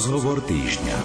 Rozhovor týždňa.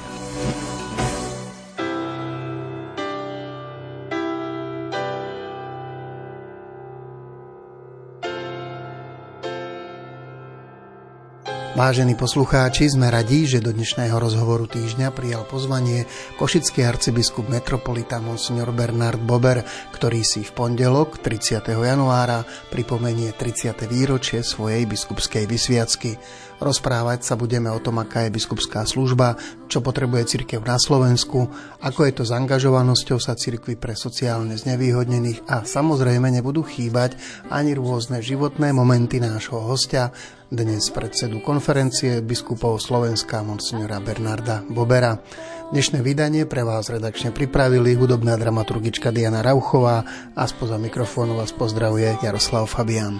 Vážení poslucháči, sme radí, že do dnešného rozhovoru týždňa prijal pozvanie košický arcibiskup metropolita Monsignor Bernard Bober, ktorý si v pondelok 30. januára pripomenie 30. výročie svojej biskupskej vysviacky. Rozprávať sa budeme o tom, aká je biskupská služba, čo potrebuje cirkev na Slovensku, ako je to s angažovanosťou sa cirkvi pre sociálne znevýhodnených a samozrejme nebudú chýbať ani rôzne životné momenty nášho hostia, dnes predsedu konferencie biskupov Slovenska monsignora Bernarda Bobera. Dnešné vydanie pre vás redakčne pripravili hudobná dramaturgička Diana Rauchová a spoza mikrofónu vás pozdravuje Jaroslav Fabian.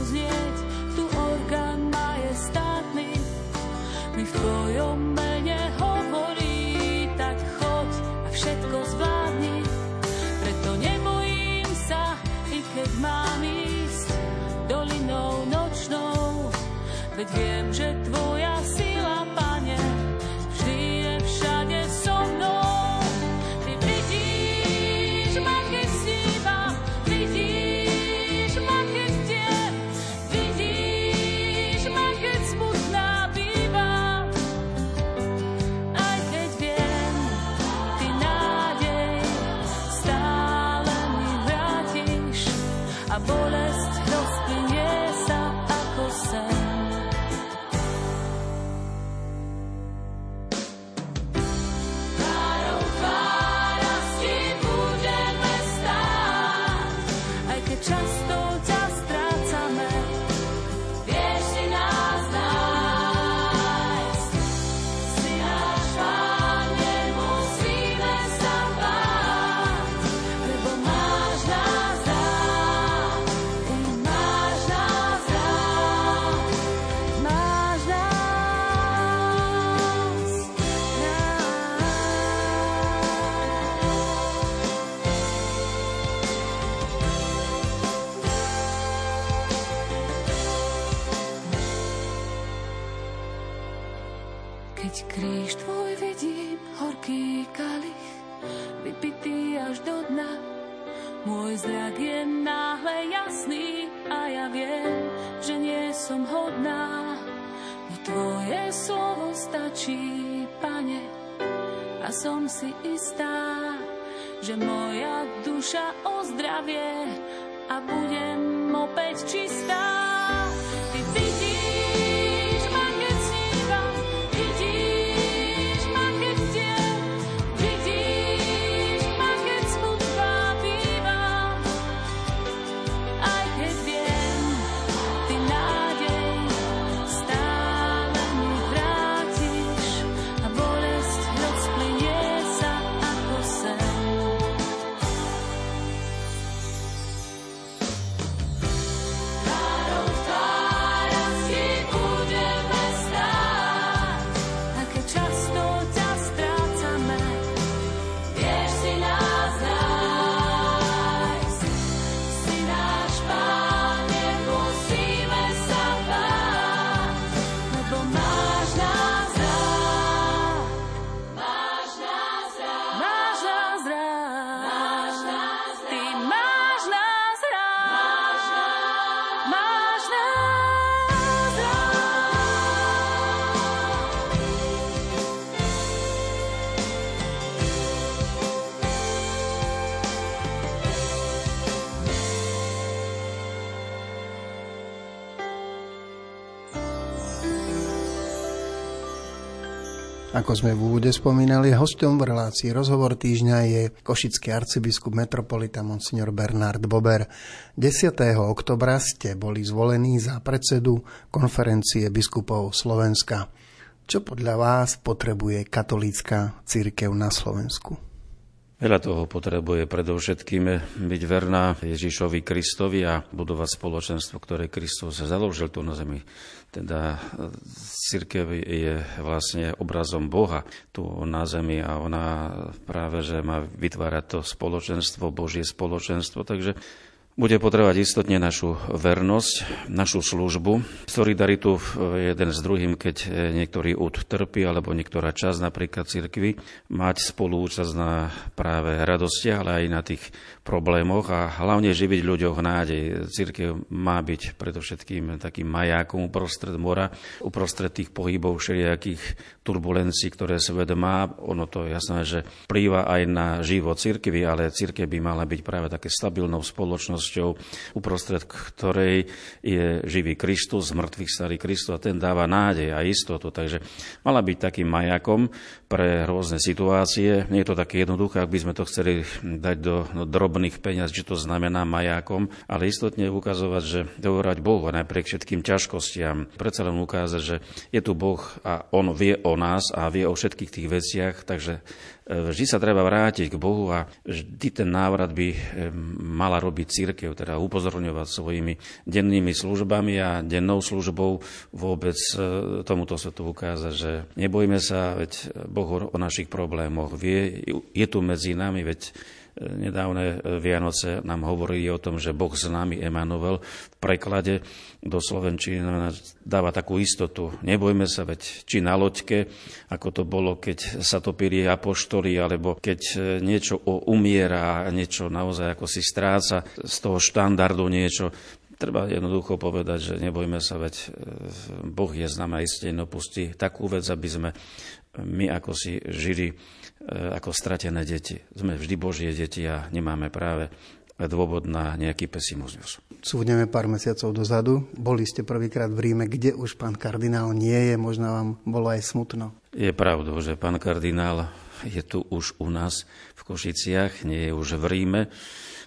Môj zrak je náhle jasný a ja viem, že nie som hodná. No tvoje slovo stačí, pane, a som si istá, že moja duša ozdravie a budem opäť čistá. Sme v úvode spomínali, hostom v relácii Rozhovor týždňa je košický arcibiskup metropolita Monsignor Bernard Bober. 10. oktobra ste boli zvolení za predsedu konferencie biskupov Slovenska. Čo podľa vás potrebuje katolícka církev na Slovensku? Veľa toho potrebuje predovšetkým byť verná Ježišovi Kristovi a budovať spoločenstvo, ktoré Kristus založil tu na zemi. Teda církev je vlastne obrazom Boha tu na zemi a ona práve, že má vytvárať to spoločenstvo, Božie spoločenstvo. Takže bude potrebovať istotne našu vernosť, našu službu, solidaritu jeden s druhým, keď niektorý úd trpí, alebo niektorá časť napríklad cirkvi, mať spolúčasť na práve radostiach, ale aj na tých problémoch a hlavne živiť ľuďoch nádej. Církev má byť predovšetkým takým majákom uprostred mora, uprostred tých pohybov všelijakých turbulencií, ktoré svet má. Ono to jasné, že plýva aj na život cirkvi, ale církev by mala byť práve také stabilnou spoločnosťou, uprostred ktorej je živý Kristus, mŕtvych starý Kristus a ten dáva nádej a istotu. Takže mala byť takým majakom pre rôzne situácie. Nie je to také jednoduché, ak by sme to chceli dať do, do drobných peniaz, či to znamená majakom, ale istotne ukazovať, že dovorať Bohu napriek všetkým ťažkostiam. Predsa len ukázať, že je tu Boh a On vie o nás a vie o všetkých tých veciach, takže Vždy sa treba vrátiť k Bohu a vždy ten návrat by mala robiť církev, teda upozorňovať svojimi dennými službami a dennou službou vôbec e, tomuto svetu ukázať, že nebojme sa, veď Boh o našich problémoch vie, je tu medzi nami, veď Nedávne Vianoce nám hovorí o tom, že Boh s nami, Emanuel, v preklade do Slovenčiny dáva takú istotu. Nebojme sa, veď či na loďke, ako to bolo, keď sa topili apoštoli, alebo keď niečo umiera niečo naozaj ako si stráca z toho štandardu niečo, treba jednoducho povedať, že nebojme sa, veď e, Boh je s nami a iste nepustí takú vec, aby sme my ako si žili E, ako stratené deti. Sme vždy Božie deti a nemáme práve dôvod na nejaký pesimizmus. Súvneme pár mesiacov dozadu. Boli ste prvýkrát v Ríme, kde už pán kardinál nie je, možno vám bolo aj smutno. Je pravdou, že pán kardinál je tu už u nás v Košiciach, nie je už v Ríme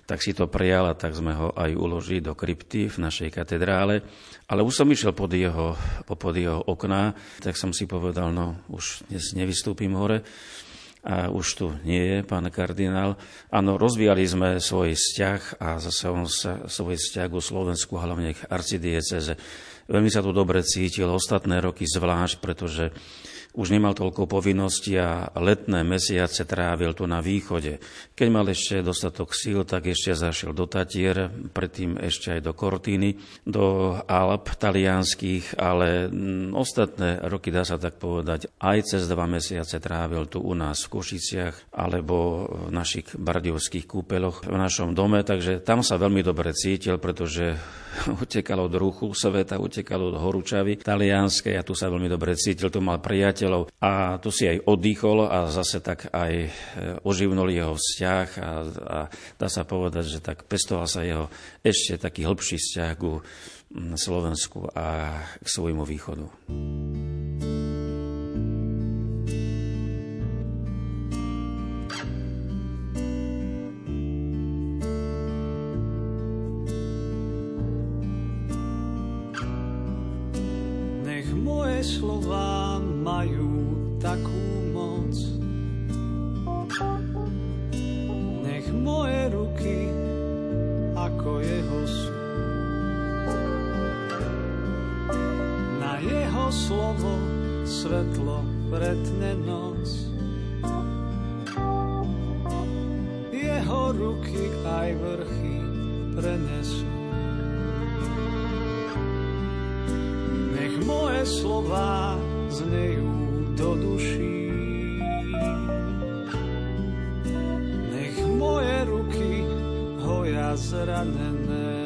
tak si to prijal a tak sme ho aj uložili do krypty v našej katedrále. Ale už som išiel pod jeho, pod jeho okná, tak som si povedal, no už dnes nevystúpim hore, a už tu nie je pán kardinál. Áno, rozvíjali sme svoj vzťah a zase on sa svoj vzťah ku Slovensku, hlavne k arcidieceze. Veľmi sa tu dobre cítil, ostatné roky zvlášť, pretože už nemal toľko povinností a letné mesiace trávil tu na východe. Keď mal ešte dostatok síl, tak ešte zašiel do Tatier, predtým ešte aj do Kortíny, do Alp talianských, ale mm, ostatné roky, dá sa tak povedať, aj cez dva mesiace trávil tu u nás v Košiciach alebo v našich bardiovských kúpeloch v našom dome, takže tam sa veľmi dobre cítil, pretože utekal od ruchu sveta, utekal od horúčavy talianskej a tu sa veľmi dobre cítil, tu mal priateľ priateľov a tu si aj oddychol a zase tak aj e, oživnul jeho vzťah a, a dá sa povedať, že tak pestoval sa jeho ešte taký hĺbší vzťah ku Slovensku a k svojmu východu. Moje slova majú takú moc. Nech moje ruky ako jeho sú. Na jeho slovo svetlo pretne noc. Jeho ruky aj vrchy prenesú. Moje slová znejú do duší. Nech moje ruky hoja zranené.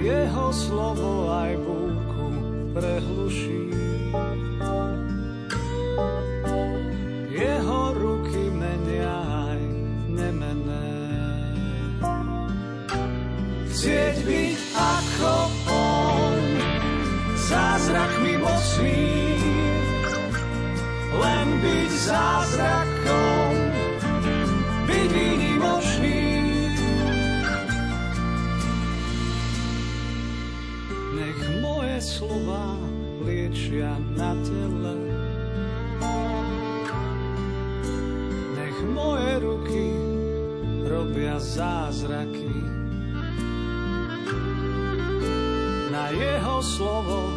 Jeho slovo aj búku prehluší. Mocný, len byť zázrakom, byť výnimočný. Nech moje slova liečia na tele. Nech moje ruky robia zázraky. Na jeho slovo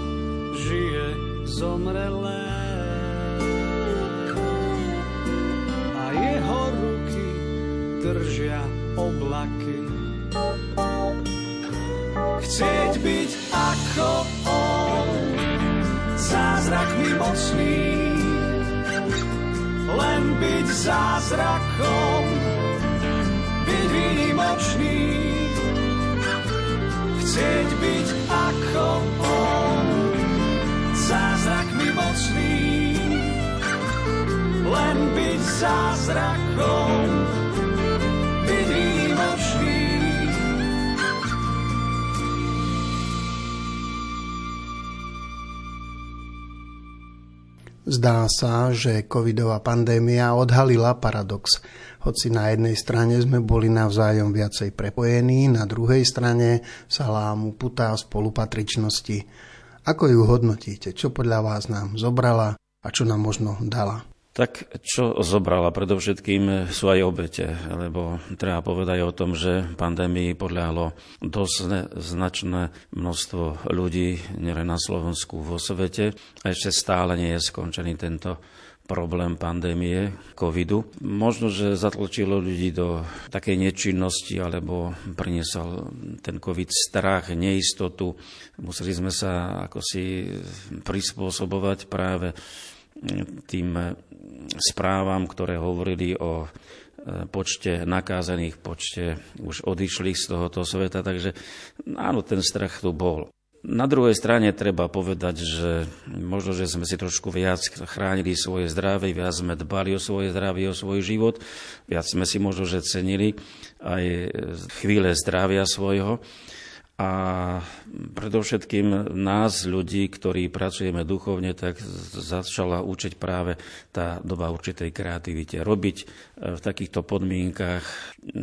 zomrelé. A jeho ruky držia oblaky. Chcieť byť ako on, zázrakmi mocný, len byť zázrakom, byť výnimočný. Chcieť byť ako on, len byť zázrakom. Zdá sa, že covidová pandémia odhalila paradox. Hoci na jednej strane sme boli navzájom viacej prepojení, na druhej strane sa lámu putá spolupatričnosti. Ako ju hodnotíte? Čo podľa vás nám zobrala a čo nám možno dala? Tak čo zobrala? Predovšetkým sú aj obete, lebo treba povedať o tom, že pandémii podľahlo dosť značné množstvo ľudí, nielen na Slovensku, vo svete. A ešte stále nie je skončený tento problém pandémie covidu. Možno, že zatločilo ľudí do takej nečinnosti alebo priniesol ten covid strach, neistotu. Museli sme sa ako si prispôsobovať práve tým správam, ktoré hovorili o e, počte nakázaných, počte už odišlých z tohoto sveta, takže áno, ten strach tu bol. Na druhej strane treba povedať, že možno, že sme si trošku viac chránili svoje zdravie, viac sme dbali o svoje zdravie, o svoj život, viac sme si možno, že cenili aj chvíle zdravia svojho a predovšetkým nás, ľudí, ktorí pracujeme duchovne, tak začala učiť práve tá doba určitej kreativite. Robiť e, v takýchto podmienkach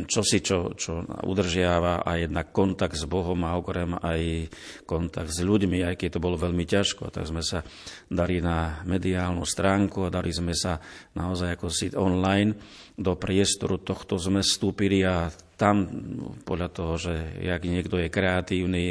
čosi, čo, čo udržiava a jednak kontakt s Bohom a okrem aj kontakt s ľuďmi, aj keď to bolo veľmi ťažko. Tak sme sa dali na mediálnu stránku a dali sme sa naozaj ako si online do priestoru tohto sme vstúpili a tam podľa toho, že jak niekto je kreatívny,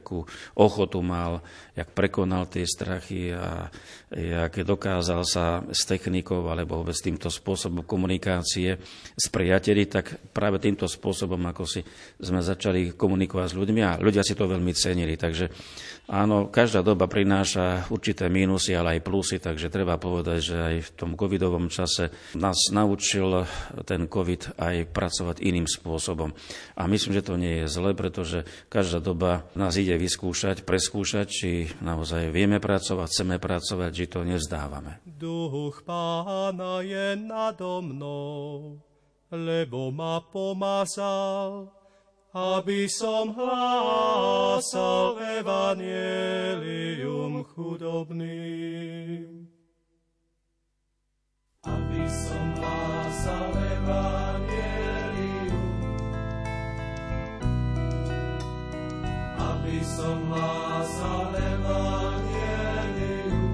jakú ochotu mal, jak prekonal tie strachy a jak dokázal sa s technikou alebo vôbec týmto spôsobom komunikácie s priateli, tak práve týmto spôsobom, ako si sme začali komunikovať s ľuďmi a ľudia si to veľmi cenili. Takže áno, každá doba prináša určité mínusy, ale aj plusy, takže treba povedať, že aj v tom covidovom čase nás naučil ten covid aj pracovať iným spôsobom. A myslím, že to nie je zle, pretože každá doba nás ide vyskúšať, preskúšať, či naozaj vieme pracovať, chceme pracovať, či to nevzdávame. Duch pána je nado mnou, lebo ma pomazal, aby som hlásal evanielium chudobným. Aby som hlásal evanielium aby som hlásal Evangelium.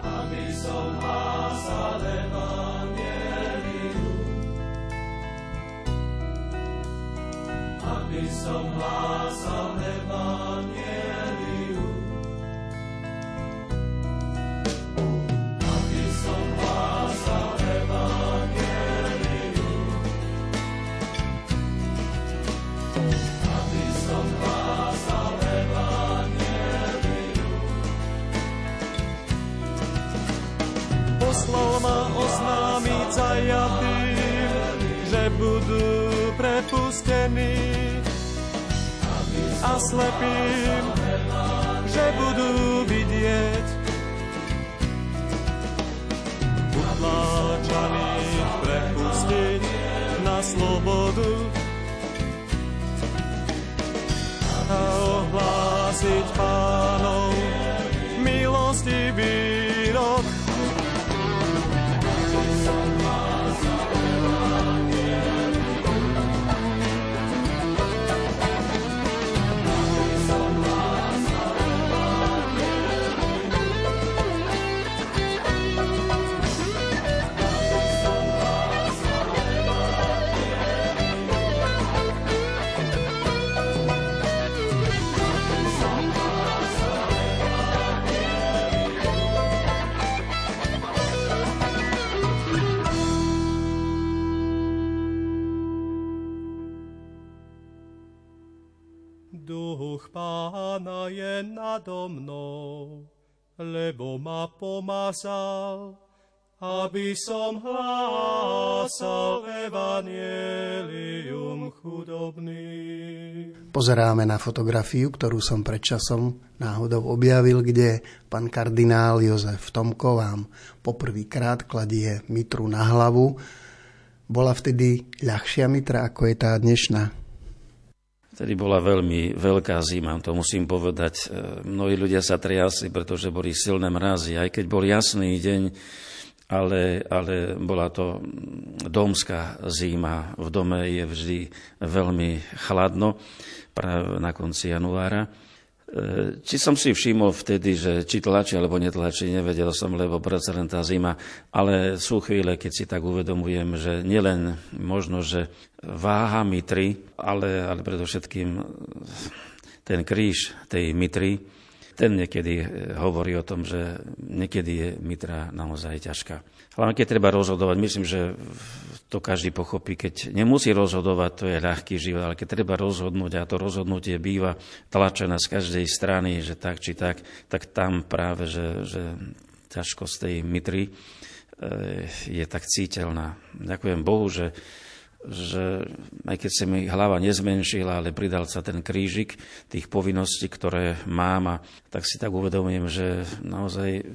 Aby som hlásal Evangelium. Aby som hlásal Evangelium. Prepustení a slepým, že budú vidieť. Utláčaných prepustiť na slobodu nado mnou, lebo ma pomazal, aby som hlásal evanielium chudobný. Pozeráme na fotografiu, ktorú som pred časom náhodou objavil, kde pán kardinál Jozef Tomko vám poprvýkrát kladie mitru na hlavu. Bola vtedy ľahšia mitra, ako je tá dnešná? Vtedy bola veľmi veľká zima, to musím povedať. E, mnohí ľudia sa triasli, pretože boli silné mrazy. Aj keď bol jasný deň, ale, ale bola to domská zima. V dome je vždy veľmi chladno, práve na konci januára. E, či som si všimol vtedy, že či tlačí alebo netlačí, nevedel som, lebo predsa len tá zima, ale sú chvíle, keď si tak uvedomujem, že nielen možno, že váha mitry, ale, ale predovšetkým ten kríž tej mitry, ten niekedy hovorí o tom, že niekedy je mitra naozaj ťažká. Hlavne keď treba rozhodovať, myslím, že to každý pochopí, keď nemusí rozhodovať, to je ľahký život, ale keď treba rozhodnúť a to rozhodnutie býva tlačené z každej strany, že tak či tak, tak tam práve, že, že ťažkosť tej mitry e, je tak cítelná. Ďakujem Bohu, že, že aj keď sa mi hlava nezmenšila, ale pridal sa ten krížik tých povinností, ktoré mám a tak si tak uvedomujem, že naozaj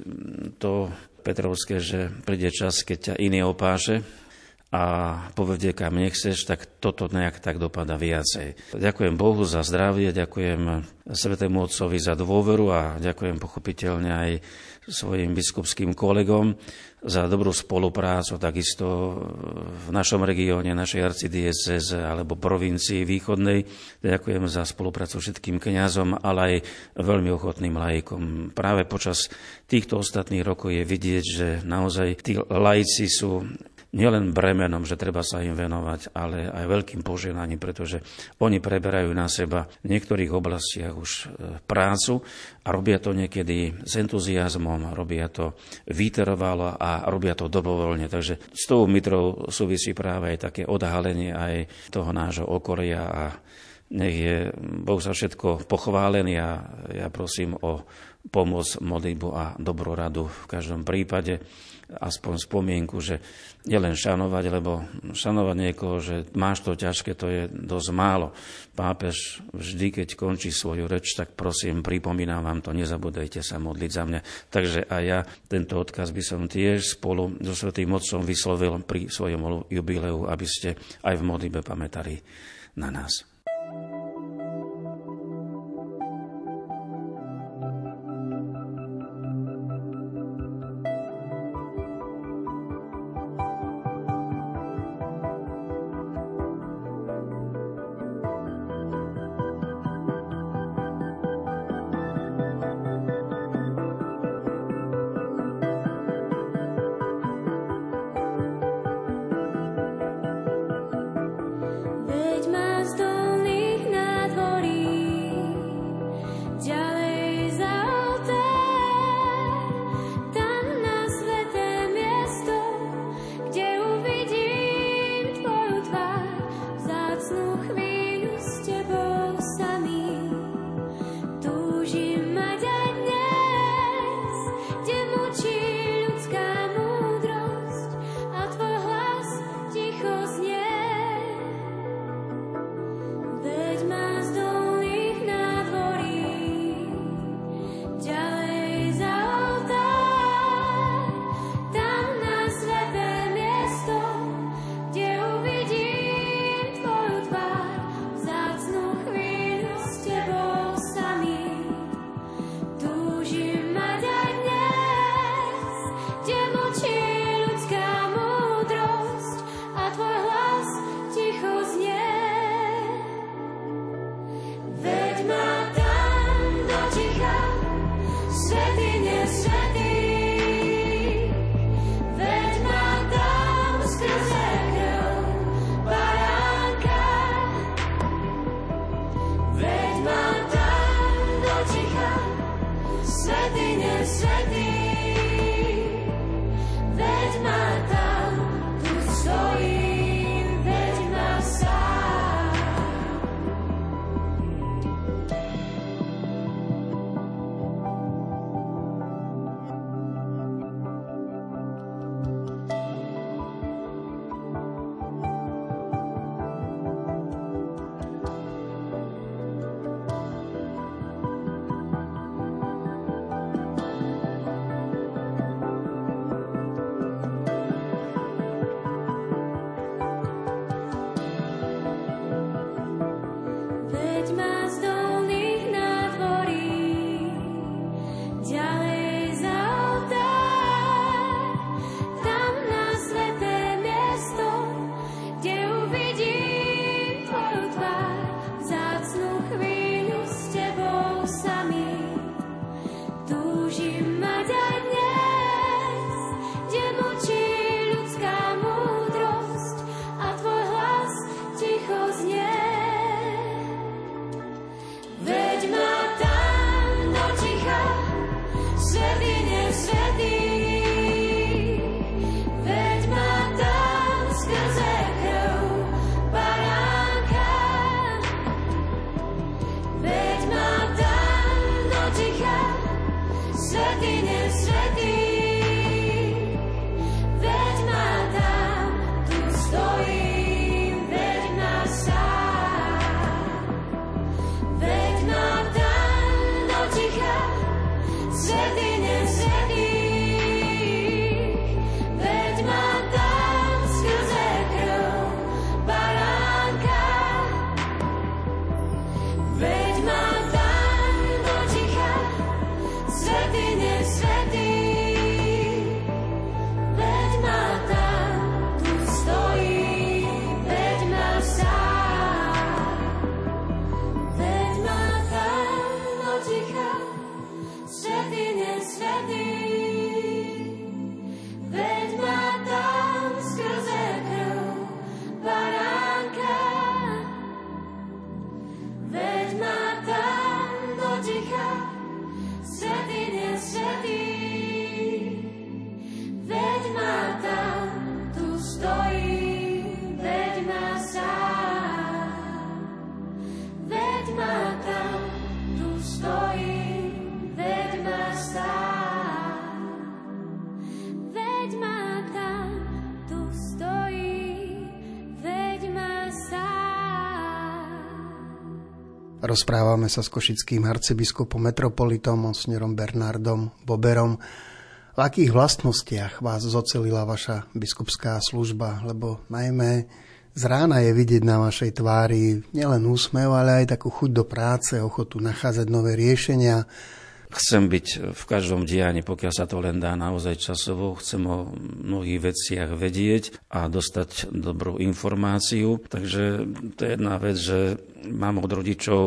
to Petrovské, že príde čas, keď ťa iný opáše, a povedie, kam nechceš, tak toto nejak tak dopada viacej. Ďakujem Bohu za zdravie, ďakujem Svetému Otcovi za dôveru a ďakujem pochopiteľne aj svojim biskupským kolegom za dobrú spoluprácu, takisto v našom regióne, našej arcidieceze alebo provincii východnej. Ďakujem za spoluprácu všetkým kňazom, ale aj veľmi ochotným lajkom. Práve počas týchto ostatných rokov je vidieť, že naozaj tí lajci sú nielen bremenom, že treba sa im venovať, ale aj veľkým poženaním, pretože oni preberajú na seba v niektorých oblastiach už e, prácu a robia to niekedy s entuziasmom, robia to vytrvalo a robia to dobrovoľne. Takže s tou mitrou súvisí práve aj také odhalenie aj toho nášho okolia a nech je Boh za všetko pochválený a ja prosím o pomoc, modlitbu a dobrú radu v každom prípade aspoň spomienku, že nielen šanovať, lebo šanovať niekoho, že máš to ťažké, to je dosť málo. Pápež vždy, keď končí svoju reč, tak prosím, pripomínam vám to, nezabudajte sa modliť za mňa. Takže aj ja tento odkaz by som tiež spolu so Svetým Otcom vyslovil pri svojom jubileu, aby ste aj v modlibe pamätali na nás. Rozprávame sa s košickým arcibiskupom metropolitom, monsignor Bernardom Boberom. V akých vlastnostiach vás zocelila vaša biskupská služba? Lebo najmä z rána je vidieť na vašej tvári nielen úsmev, ale aj takú chuť do práce, ochotu nachádzať nové riešenia, Chcem byť v každom dianí, pokiaľ sa to len dá naozaj časovo. Chcem o mnohých veciach vedieť a dostať dobrú informáciu. Takže to je jedna vec, že mám od rodičov,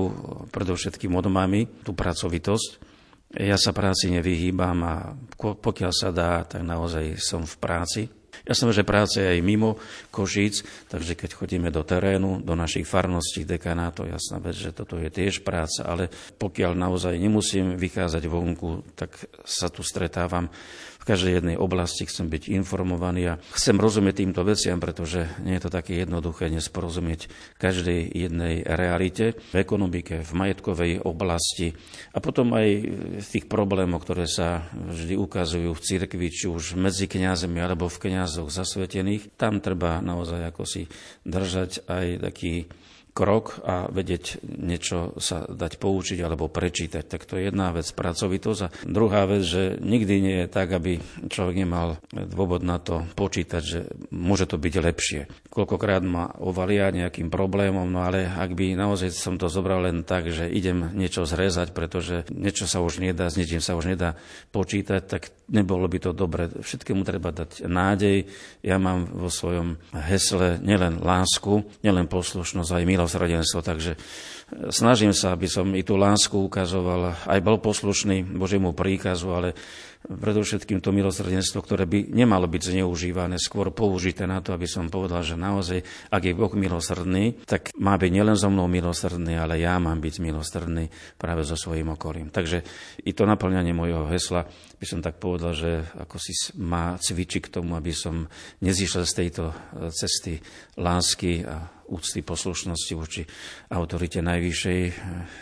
predovšetkým od mamy, tú pracovitosť. Ja sa práci nevyhýbam a pokiaľ sa dá, tak naozaj som v práci. Ja som, že práca je aj mimo Košíc, takže keď chodíme do terénu, do našich farností, dekanátov, jasná vec, že toto je tiež práca, ale pokiaľ naozaj nemusím vychádzať vonku, tak sa tu stretávam každej jednej oblasti chcem byť informovaný a chcem rozumieť týmto veciam, pretože nie je to také jednoduché dnes porozumieť každej jednej realite v ekonomike, v majetkovej oblasti a potom aj v tých problémoch, ktoré sa vždy ukazujú v cirkvi, či už medzi kňazmi alebo v kňazoch zasvetených. Tam treba naozaj ako si držať aj taký krok a vedieť niečo sa dať poučiť alebo prečítať. Tak to je jedna vec, pracovitosť. A druhá vec, že nikdy nie je tak, aby človek nemal dôvod na to počítať, že môže to byť lepšie. Koľkokrát ma ovalia nejakým problémom, no ale ak by naozaj som to zobral len tak, že idem niečo zrezať, pretože niečo sa už nedá, s niečím sa už nedá počítať, tak nebolo by to dobre. Všetkému treba dať nádej. Ja mám vo svojom hesle nielen lásku, nielen poslušnosť, aj milosť milosrdenstvo. Takže snažím sa, aby som i tú lásku ukazoval, aj bol poslušný Božiemu príkazu, ale predovšetkým to milosrdenstvo, ktoré by nemalo byť zneužívané, skôr použité na to, aby som povedal, že naozaj, ak je Boh milosrdný, tak má byť nielen so mnou milosrdný, ale ja mám byť milosrdný práve so svojím okolím. Takže i to naplňanie mojho hesla by som tak povedal, že ako si má cvičiť k tomu, aby som nezišiel z tejto e, cesty lásky a úcty poslušnosti voči autorite najvyššej e,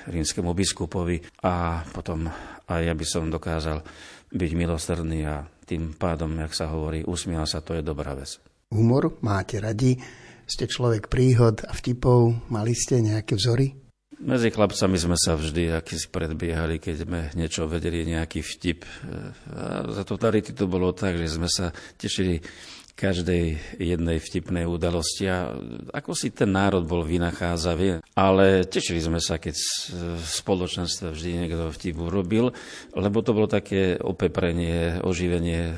rímskemu biskupovi a potom aj ja by som dokázal byť milosrdný a tým pádom, jak sa hovorí, usmiel sa, to je dobrá vec. Humor máte radi, ste človek príhod a vtipov, mali ste nejaké vzory? Medzi chlapcami sme sa vždy akýsi predbiehali, keď sme niečo vedeli, nejaký vtip. A za totality to bolo tak, že sme sa tešili každej jednej vtipnej udalosti a ako si ten národ bol vynacházavý. Ale tešili sme sa, keď v spoločenstve vždy niekto vtip urobil, lebo to bolo také opeprenie, oživenie e,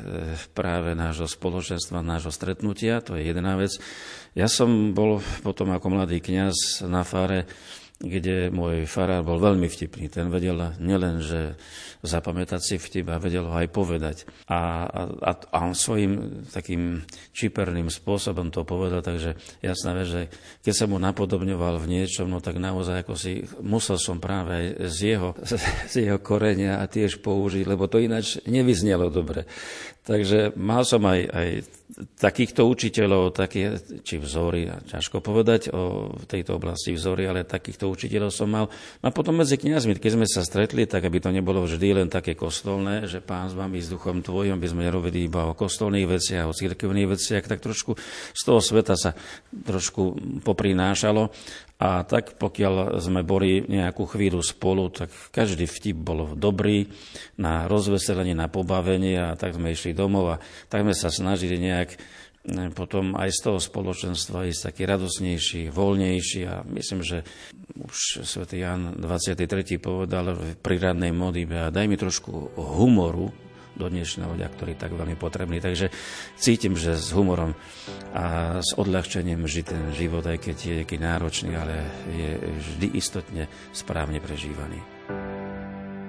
práve nášho spoločenstva, nášho stretnutia, to je jedna vec. Ja som bol potom ako mladý kňaz na fáre kde môj farár bol veľmi vtipný. Ten vedel nielen, že zapamätať si vtip a vedel ho aj povedať. A, a, a on svojím takým čiperným spôsobom to povedal, takže jasná vec, že keď sa mu napodobňoval v niečom, no tak naozaj ako si musel som práve z jeho, z jeho korenia a tiež použiť, lebo to ináč nevyznelo dobre. Takže mal som aj, aj takýchto učiteľov, také, či vzory, ťažko povedať o tejto oblasti vzory, ale takýchto učiteľov som mal. A potom medzi kniazmi, keď sme sa stretli, tak aby to nebolo vždy len také kostolné, že pán s vami, s duchom tvojom, by sme nerobili iba o kostolných veciach, o cirkevných veciach, tak trošku z toho sveta sa trošku poprinášalo. A tak pokiaľ sme boli nejakú chvíľu spolu, tak každý vtip bol dobrý na rozveselenie, na pobavenie a tak sme išli domov a tak sme sa snažili nejak potom aj z toho spoločenstva ísť taký radosnejší, voľnejší a myslím, že už svätý Jan 23. povedal pri radnej modlitbe a daj mi trošku humoru do dnešného dňa, ktorý je tak veľmi potrebný. Takže cítim, že s humorom a s odľahčením žiť ten život, aj keď je nejaký náročný, ale je vždy istotne správne prežívaný.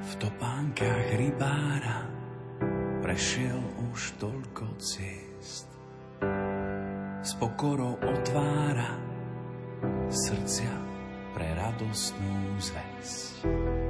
V topánkach rybára prešiel už toľko ciest s pokorou otvára srdcia pre radostnú zväzť.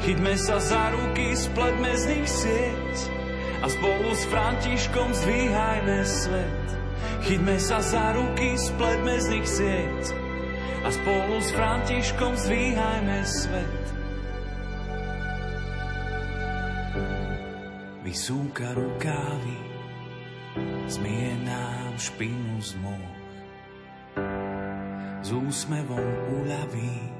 Chyťme sa za ruky, spletme z nich sieť a spolu s Františkom zdvíhajme svet. Chyťme sa za ruky, spletme z nich sieť a spolu s Františkom zdvíhajme svet. Vysúka rukávy, zmie nám špinu z moh. S úsmevom uľaví,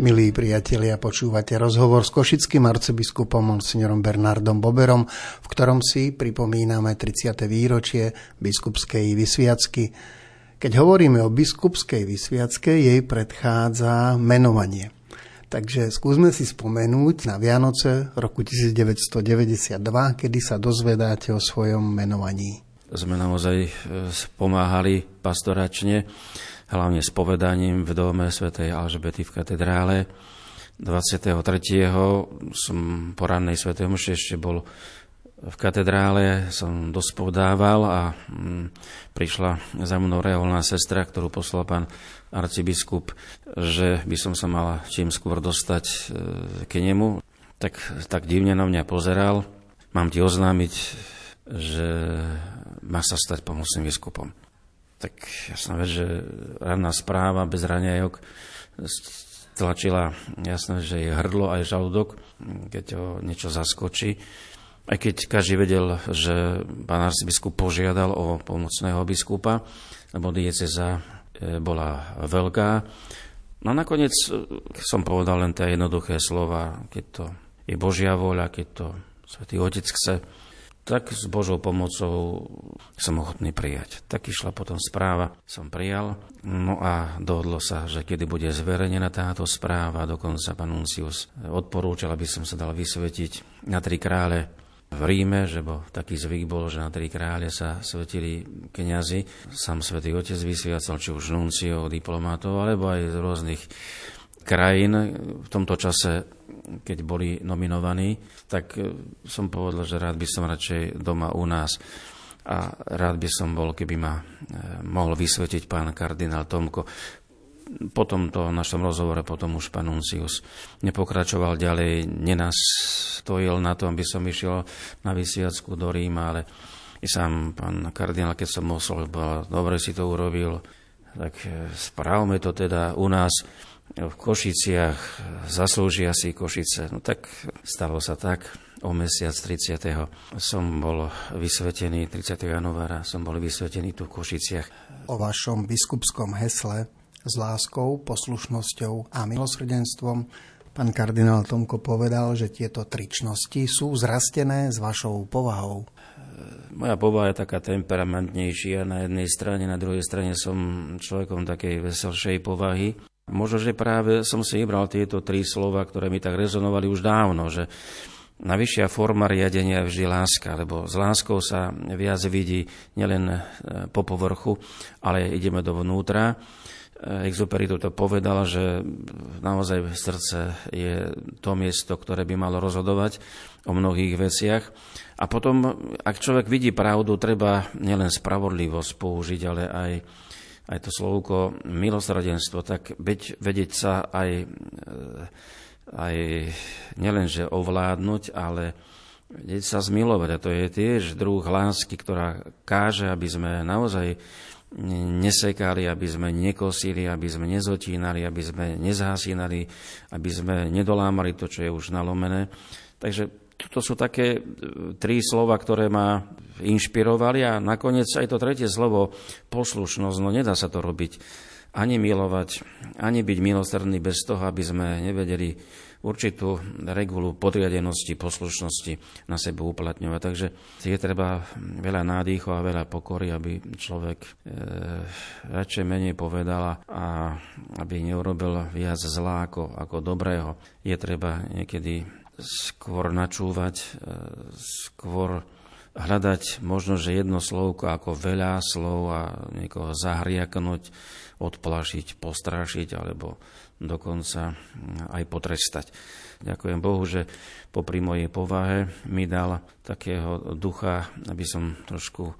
Milí priatelia, počúvate rozhovor s košickým arcibiskupom monsignorom Bernardom Boberom, v ktorom si pripomíname 30. výročie biskupskej vysviacky. Keď hovoríme o biskupskej vysviacke, jej predchádza menovanie. Takže skúsme si spomenúť na Vianoce roku 1992, kedy sa dozvedáte o svojom menovaní. Sme naozaj e, pomáhali pastoračne hlavne s povedaním v dome svätej Alžbety v katedrále. 23. som po rannej svätej omši ešte bol v katedrále, som dospodával a mm, prišla za mnou reholná sestra, ktorú poslal pán arcibiskup, že by som sa mala čím skôr dostať e, k nemu. Tak, tak divne na mňa pozeral. Mám ti oznámiť, že má sa stať pomocným biskupom tak jasná vec, že ranná správa bez raňajok tlačila jasné, že je hrdlo aj žalúdok, keď ho niečo zaskočí. Aj keď každý vedel, že pán arcibiskup požiadal o pomocného biskupa, lebo dieceza e, bola veľká. No nakoniec e, som povedal len tie jednoduché slova, keď to je Božia vôľa, keď to Svetý Otec chce, tak s Božou pomocou som ochotný prijať. Tak išla potom správa, som prijal, no a dohodlo sa, že kedy bude zverejnená táto správa, dokonca pán Uncius odporúčal, aby som sa dal vysvetiť na tri krále v Ríme, že bo taký zvyk bol, že na tri kráľe sa svetili kňazi. Sam svätý Otec vysviacal, či už nuncio, diplomatov, alebo aj z rôznych krajín. V tomto čase, keď boli nominovaní, tak e, som povedal, že rád by som radšej doma u nás. A rád by som bol, keby ma e, mohol vysvetiť pán kardinál Tomko. Po tomto našom rozhovore potom už pán Nuncius nepokračoval ďalej, nenastojil na to, aby som išiel na vysiacku do Ríma, ale i sám pán kardinál, keď som musel, dobre si to urobil, tak e, správme to teda u nás v Košiciach, zaslúžia si Košice. No tak stalo sa tak, o mesiac 30. som bol vysvetený, 30. januára som bol vysvetený tu v Košiciach. O vašom biskupskom hesle s láskou, poslušnosťou a milosrdenstvom. Pán kardinál Tomko povedal, že tieto tričnosti sú zrastené s vašou povahou. Moja povaha je taká temperamentnejšia na jednej strane, na druhej strane som človekom takej veselšej povahy. Možno, že práve som si vybral tieto tri slova, ktoré mi tak rezonovali už dávno, že Najvyššia forma riadenia je vždy láska, lebo s láskou sa viac vidí nielen e, po povrchu, ale ideme dovnútra. Exupery to povedal, že naozaj srdce je to miesto, ktoré by malo rozhodovať o mnohých veciach. A potom, ak človek vidí pravdu, treba nielen spravodlivosť použiť, ale aj, aj to slovko milosrdenstvo, tak veď, vedieť sa aj, aj nielenže ovládnuť, ale vedieť sa zmilovať. A to je tiež druh lásky, ktorá káže, aby sme naozaj nesekali, aby sme nekosili, aby sme nezotínali, aby sme nezhasínali, aby sme nedolámali to, čo je už nalomené. Takže to sú také e, tri slova, ktoré ma inšpirovali a nakoniec aj to tretie slovo poslušnosť, no nedá sa to robiť ani milovať, ani byť milosrdný bez toho, aby sme nevedeli určitú regulu podriadenosti, poslušnosti na sebe uplatňovať. Takže je treba veľa nádychov a veľa pokory, aby človek e, radšej menej povedal a aby neurobil viac zlá ako, ako dobrého. Je treba niekedy skôr načúvať, e, skôr hľadať možno, že jedno slovko ako veľa slov a niekoho zahriaknúť, odplašiť, postrašiť alebo dokonca aj potrestať. Ďakujem Bohu, že popri mojej povahe mi dal takého ducha, aby som trošku e,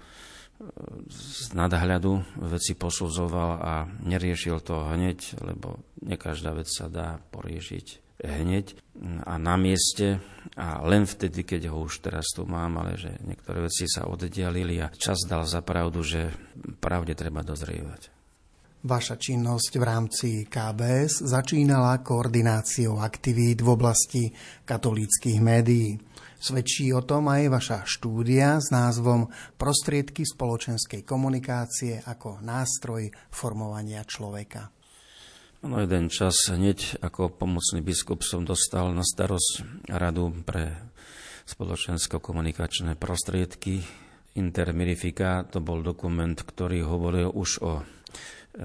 z nadhľadu veci posudzoval a neriešil to hneď, lebo nie každá vec sa dá poriešiť hneď a na mieste a len vtedy, keď ho už teraz tu mám, ale že niektoré veci sa oddialili a čas dal za pravdu, že pravde treba dozrievať. Vaša činnosť v rámci KBS začínala koordináciou aktivít v oblasti katolíckých médií. Svedčí o tom aj vaša štúdia s názvom Prostriedky spoločenskej komunikácie ako nástroj formovania človeka. No jeden čas hneď ako pomocný biskup som dostal na starosť radu pre spoločensko-komunikačné prostriedky. Intermirifika to bol dokument, ktorý hovoril už o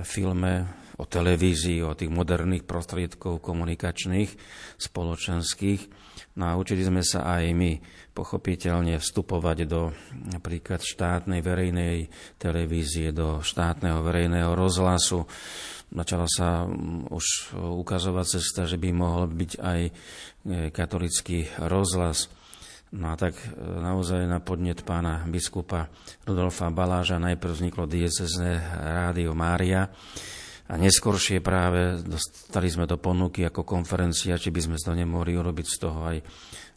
filme, o televízii, o tých moderných prostriedkov komunikačných, spoločenských. No a učili sme sa aj my pochopiteľne vstupovať do napríklad štátnej verejnej televízie, do štátneho verejného rozhlasu. Začala sa mm, už ukazovať cesta, že by mohol byť aj e, katolický rozhlas. No a tak e, naozaj na podnet pána biskupa Rudolfa Baláža najprv vzniklo diecezne rádio Mária a neskôršie práve dostali sme do ponuky ako konferencia, či by sme to nemohli urobiť z toho aj,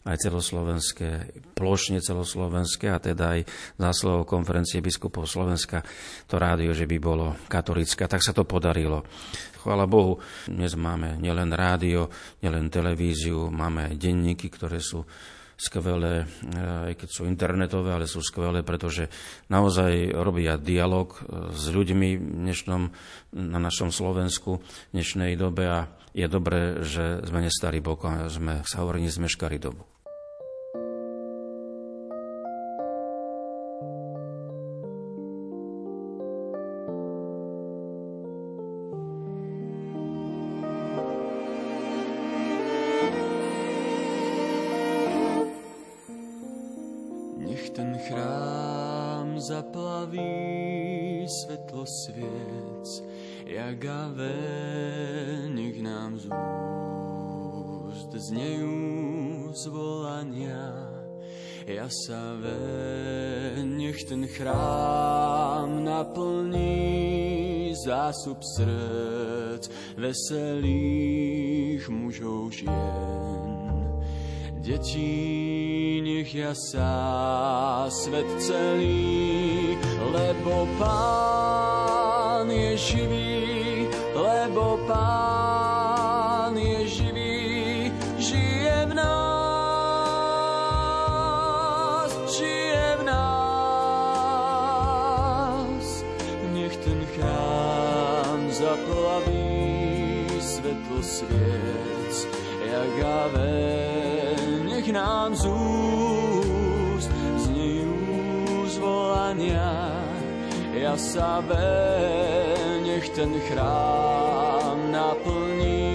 aj celoslovenské, plošne celoslovenské a teda aj záslovo konferencie biskupov Slovenska to rádio, že by bolo katolické. Tak sa to podarilo. Chvála Bohu, dnes máme nielen rádio, nielen televíziu, máme aj denníky, ktoré sú skvelé, eh, aj keď sú internetové, ale sú skvelé, pretože naozaj robia dialog eh, s ľuďmi v dnešnom, na našom Slovensku v dnešnej dobe a je dobré, že sme nestali bokom, sme sa hovorí, nezmeškali dobu. Zásup srdc veselých mužov žien. Deti, nech sa svet celý, lebo Pán nám z úst znijú zvolania. Ja sa nech ten chrám naplní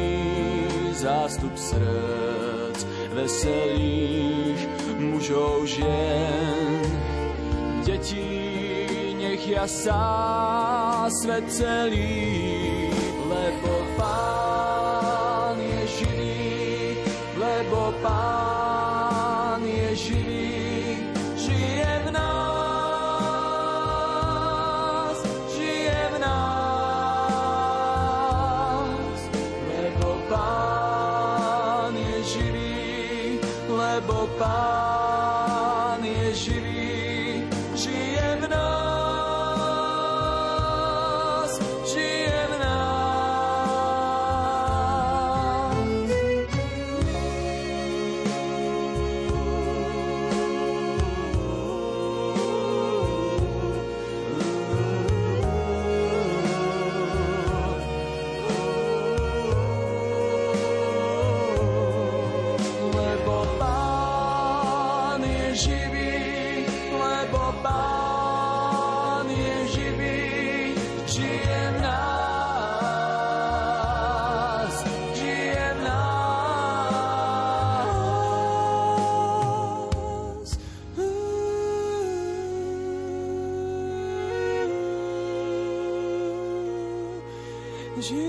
zástup srdc veselých mužov žien. Deti, nech sa svet celý, Minulú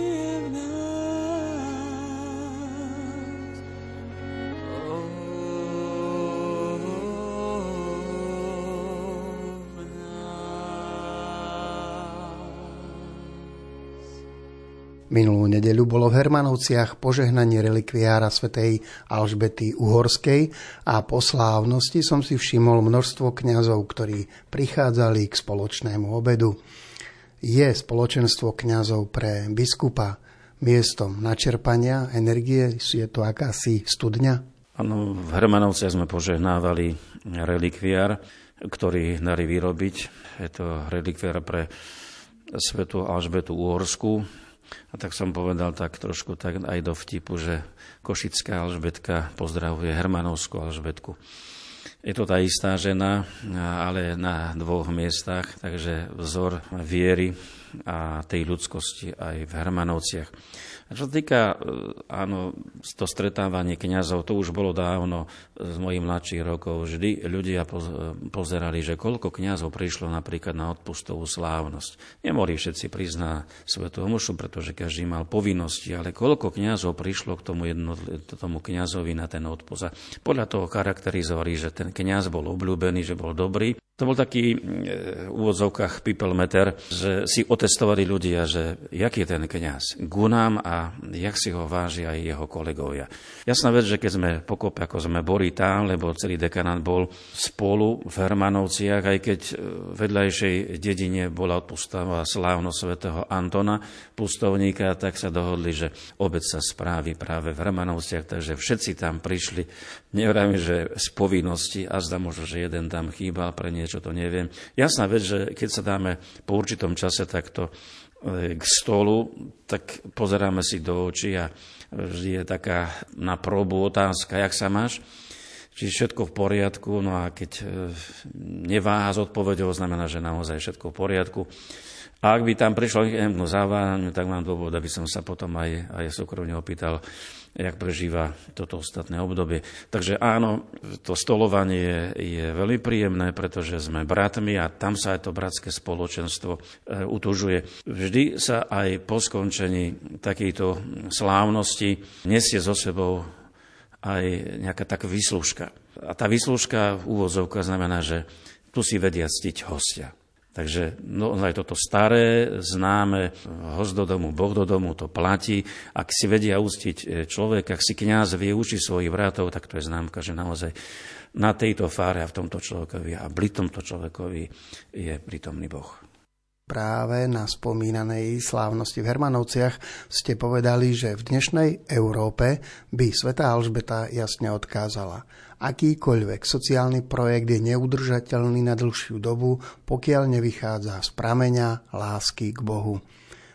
nedeľu bolo v Hermanovciach požehnanie relikviára svätej Alžbety Uhorskej a po slávnosti som si všimol množstvo kňazov, ktorí prichádzali k spoločnému obedu. Je spoločenstvo kňazov pre biskupa miestom načerpania energie? Je to akási studňa? Áno, v Hermanovciach sme požehnávali relikviár, ktorý dali vyrobiť. Je to relikviár pre svetu Alžbetu Uhorsku, a tak som povedal tak trošku tak aj do vtipu, že Košická Alžbetka pozdravuje Hermanovskú Alžbetku. Je to tá istá žena, ale na dvoch miestach, takže vzor viery a tej ľudskosti aj v Hermanovciach. A čo týka, e, áno, to stretávanie kňazov, to už bolo dávno z mojich mladších rokov. Vždy ľudia pozerali, že koľko kňazov prišlo napríklad na odpustovú slávnosť. Nemohli všetci na Svetu Mušu, pretože každý mal povinnosti, ale koľko kňazov prišlo k tomu, jedno, tomu kňazovi na ten odpust. Podľa toho charakterizovali, že ten kňaz bol obľúbený, že bol dobrý to bol taký v úvodzovkách meter, že si otestovali ľudia, že jak je ten kňaz gunám a jak si ho vážia aj jeho kolegovia. Jasná vec, že keď sme pokope, ako sme boli tam, lebo celý dekanát bol spolu v Hermanovciach, aj keď v vedľajšej dedine bola odpustová slávnosť svätého Antona, pustovníka, tak sa dohodli, že obec sa správi práve v Hermanovciach, takže všetci tam prišli. Nevrajme, že z povinnosti, a zda možno, že jeden tam chýbal pre nie niečo, to neviem. Jasná vec, že keď sa dáme po určitom čase takto e, k stolu, tak pozeráme si do očí a vždy je taká na probu otázka, jak sa máš? Či všetko v poriadku, no a keď e, neváha s odpovedou, znamená, že naozaj všetko v poriadku. A ak by tam prišlo k nejakému závaniu, tak mám dôvod, aby som sa potom aj, aj súkromne opýtal, jak prežíva toto ostatné obdobie. Takže áno, to stolovanie je, veľmi príjemné, pretože sme bratmi a tam sa aj to bratské spoločenstvo e, utužuje. Vždy sa aj po skončení takejto slávnosti nesie so sebou aj nejaká taká výslužka. A tá výslužka úvozovka znamená, že tu si vedia ctiť hostia. Takže no, aj toto staré, známe, host do domu, boh do domu, to platí. Ak si vedia ústiť e, človek, ak si kňaz vie učiť svojich bratov, tak to je známka, že naozaj na tejto fáre a v tomto človekovi a pri tomto človekovi je prítomný Boh. Práve na spomínanej slávnosti v Hermanovciach ste povedali, že v dnešnej Európe by Sveta Alžbeta jasne odkázala. Akýkoľvek sociálny projekt je neudržateľný na dlhšiu dobu, pokiaľ nevychádza z prameňa lásky k Bohu.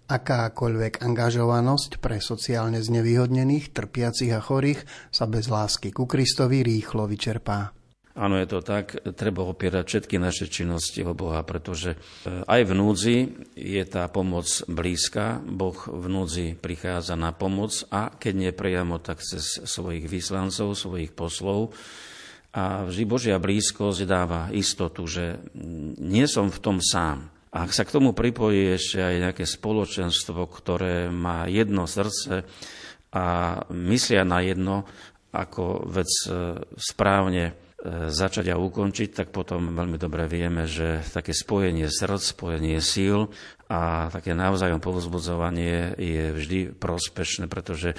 Akákoľvek angažovanosť pre sociálne znevýhodnených, trpiacich a chorých sa bez lásky ku Kristovi rýchlo vyčerpá. Áno, je to tak. Treba opierať všetky naše činnosti o Boha, pretože eh, aj v núdzi je tá pomoc blízka. Boh v núdzi prichádza na pomoc a keď nie priamo, tak cez svojich vyslancov, svojich poslov. A vždy Božia blízkosť dáva istotu, že nie som v tom sám. Ak sa k tomu pripojí ešte aj nejaké spoločenstvo, ktoré má jedno srdce a myslia na jedno, ako vec eh, správne začať a ukončiť, tak potom veľmi dobre vieme, že také spojenie srdc, spojenie síl a také navzájom povzbudzovanie je vždy prospešné, pretože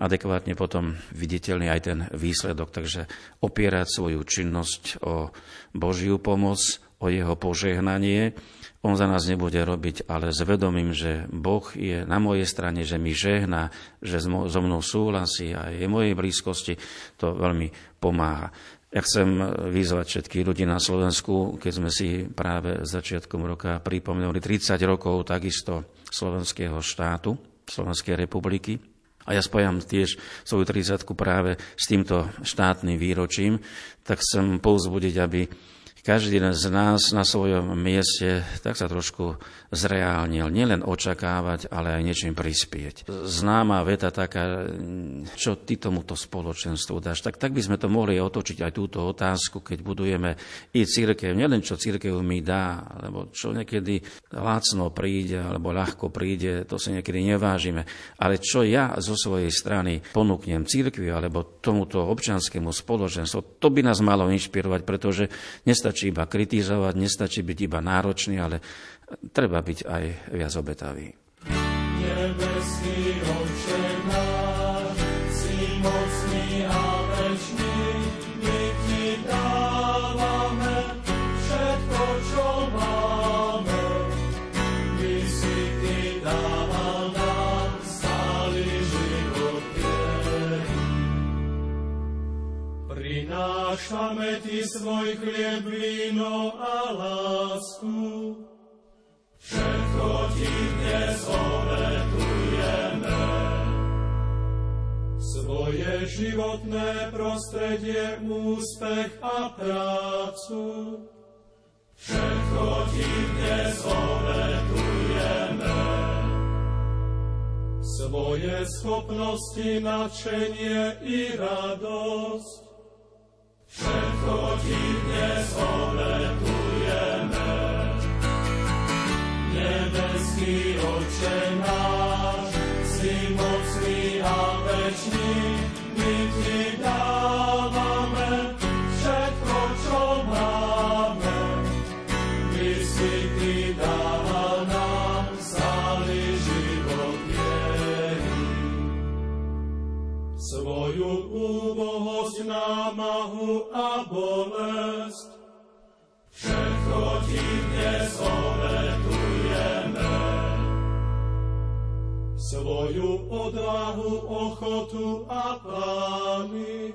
adekvátne potom viditeľný aj ten výsledok. Takže opierať svoju činnosť o Božiu pomoc, o jeho požehnanie, on za nás nebude robiť, ale s vedomím, že Boh je na mojej strane, že mi žehná, že so mnou súhlasí a je mojej blízkosti, to veľmi pomáha. Ja chcem vyzvať všetkých ľudí na Slovensku, keď sme si práve začiatkom roka pripomenuli 30 rokov takisto slovenského štátu, Slovenskej republiky. A ja spojam tiež svoju 30 práve s týmto štátnym výročím, tak chcem povzbudiť, aby každý z nás na svojom mieste tak sa trošku zreálnil. Nielen očakávať, ale aj niečím prispieť. Známa veta taká, čo ty tomuto spoločenstvu dáš, tak, tak by sme to mohli otočiť aj túto otázku, keď budujeme i církev. Nielen čo církev mi dá, alebo čo niekedy lácno príde, alebo ľahko príde, to si niekedy nevážime. Ale čo ja zo svojej strany ponúknem církvi alebo tomuto občianskému spoločenstvu, to by nás malo inšpirovať, pretože nestačí nestačí iba kritizovať, nestačí byť iba náročný, ale treba byť aj viac obetavý. Nebeský oče náš, Prinášame ti svoj chlieb, víno a lásku. Všetko ti dnes obetujeme. Svoje životné prostredie, úspech a prácu. Všetko ti dnes obetujeme. Svoje schopnosti, nadšenie i radosť Všetko ti dnes obetujeme. Ochotu a plány.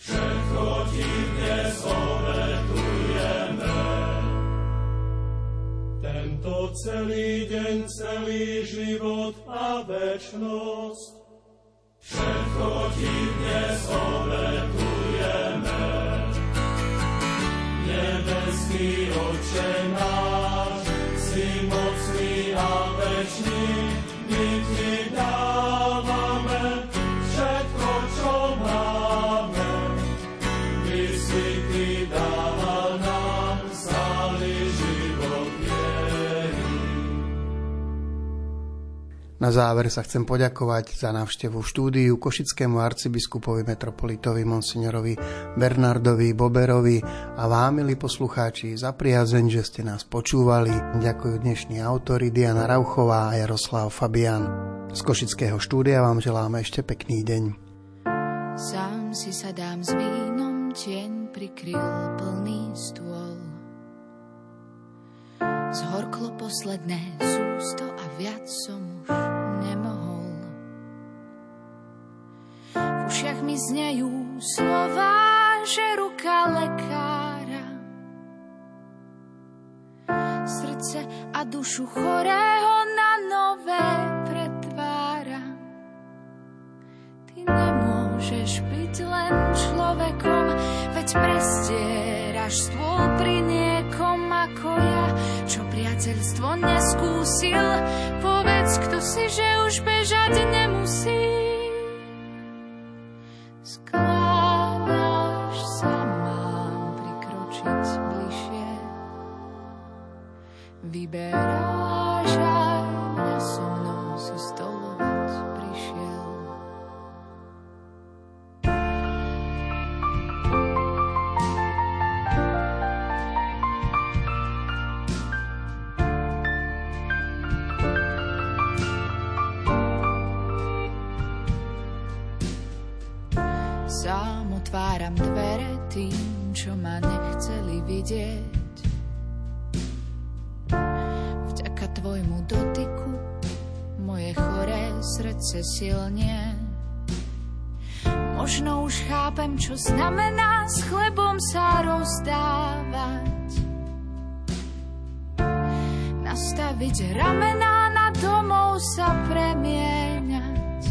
Všetko ti dnes obetujeme. Tento celý deň, celý život a večnosť. Všetko ti dnes obetujeme. Na záver sa chcem poďakovať za návštevu štúdiu košickému arcibiskupovi metropolitovi monsignorovi Bernardovi Boberovi a vám, milí poslucháči, za priazeň, že ste nás počúvali. Ďakujú dnešní autori Diana Rauchová a Jaroslav Fabian. Z košického štúdia vám želáme ešte pekný deň. Sám si sadám s vínom, tieň prikryl plný stôl. Zhorklo posledné sústo a viac som už nemohol. V ušiach mi znejú slova, že ruka lekára srdce a dušu chorého na nové pretvára. Ty nemôžeš byť len človekom, veď prestieraš stôl pri niekom ako ja, priateľstvo neskúsil. Povedz, kto si, že už bežať nemusí. Srdce silnie. Možno už chápem, čo znamená s chlebom sa rozdávať. Nastaviť ramená na domov sa premieňať.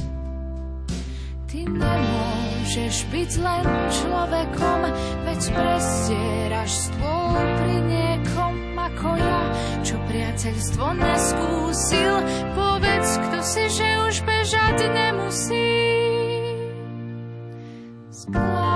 Ty nemôžeš byť len človekom, veď prestieraš stôl pri niekom ako ja, čo priateľstvo neskúsil. Povedz, kto si, že už bežať nemusí. Skla